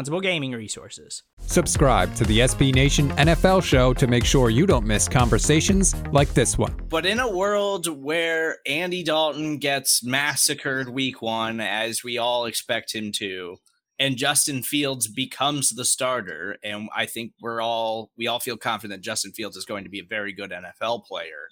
responsible gaming resources. Subscribe to the SB Nation NFL show to make sure you don't miss conversations like this one. But in a world where Andy Dalton gets massacred week one, as we all expect him to, and Justin Fields becomes the starter, and I think we're all we all feel confident that Justin Fields is going to be a very good NFL player.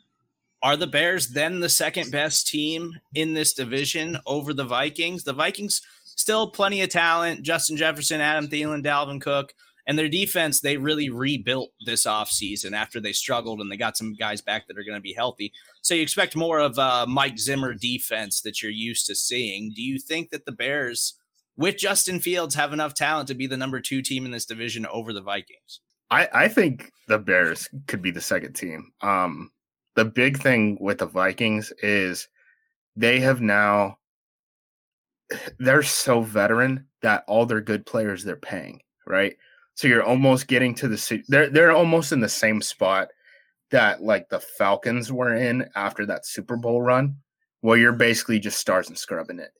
Are the Bears then the second best team in this division over the Vikings? The Vikings still plenty of talent. Justin Jefferson, Adam Thielen, Dalvin Cook. And their defense, they really rebuilt this offseason after they struggled and they got some guys back that are going to be healthy. So you expect more of a Mike Zimmer defense that you're used to seeing. Do you think that the Bears, with Justin Fields, have enough talent to be the number two team in this division over the Vikings? I, I think the Bears could be the second team. Um, the big thing with the Vikings is they have now they're so veteran that all their good players they're paying, right? So you're almost getting to the they're they're almost in the same spot that like the Falcons were in after that Super Bowl run, where you're basically just stars and scrubbing it.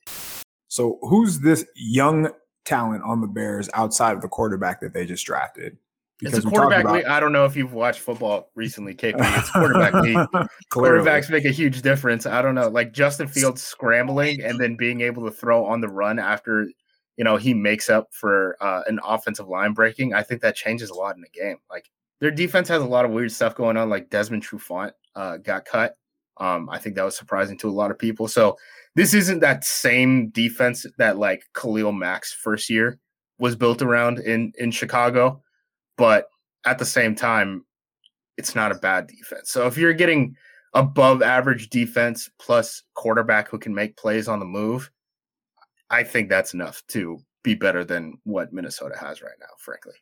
So who's this young talent on the Bears outside of the quarterback that they just drafted? Because it's a quarterback about- league. I don't know if you've watched football recently, KP. It's quarterback league. Quarterbacks make a huge difference. I don't know, like Justin Fields scrambling and then being able to throw on the run after you know he makes up for uh, an offensive line breaking. I think that changes a lot in the game. Like their defense has a lot of weird stuff going on. Like Desmond Trufant uh, got cut. Um, I think that was surprising to a lot of people. So this isn't that same defense that like Khalil Mack's first year was built around in in Chicago but at the same time, it's not a bad defense. So if you're getting above average defense plus quarterback who can make plays on the move, I think that's enough to be better than what Minnesota has right now, frankly.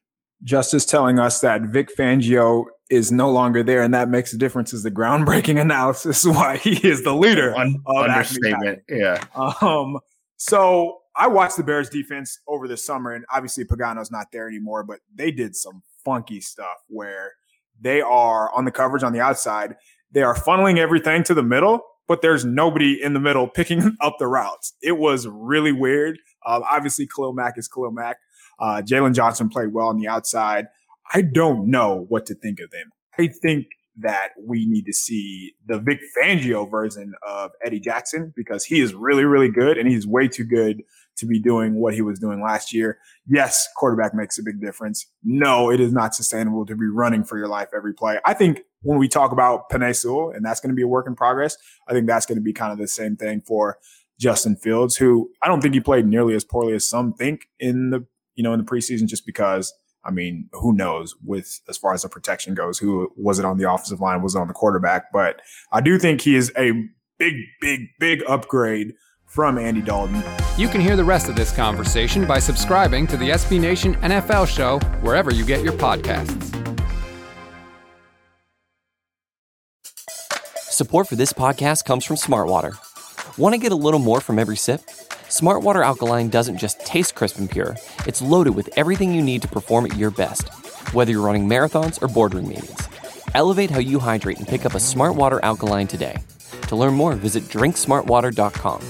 Justis telling us that Vic Fangio is no longer there, and that makes a difference. Is the groundbreaking analysis why he is the leader? Un- understatement, yeah. Um, so I watched the Bears defense over the summer, and obviously Pagano's not there anymore, but they did some funky stuff where they are on the coverage on the outside. They are funneling everything to the middle, but there's nobody in the middle picking up the routes. It was really weird. Uh, obviously, Khalil Mack is Khalil Mack. Uh, Jaylon Johnson played well on the outside. I don't know what to think of them. I think that we need to see the Vic Fangio version of Eddie Jackson because he is really, really good and he's way too good to be doing what he was doing last year. Yes, quarterback makes a big difference. No, it is not sustainable to be running for your life every play. I think when we talk about Penei Sewell, and that's going to be a work in progress, I think that's going to be kind of the same thing for Justin Fields, who I don't think he played nearly as poorly as some think in the you know in the preseason, just because I mean, who knows with as far as the protection goes, who was it on the offensive line, was it on the quarterback? But I do think he is a big, big, big upgrade from Andy Dalton. You can hear the rest of this conversation by subscribing to the SB Nation NFL show wherever you get your podcasts. Support for this podcast comes from Smartwater. Want to get a little more from every sip? Smartwater Alkaline doesn't just taste crisp and pure, it's loaded with everything you need to perform at your best, whether you're running marathons or boardroom meetings. Elevate how you hydrate and pick up a Smartwater Alkaline today. To learn more, visit drinksmartwater.com.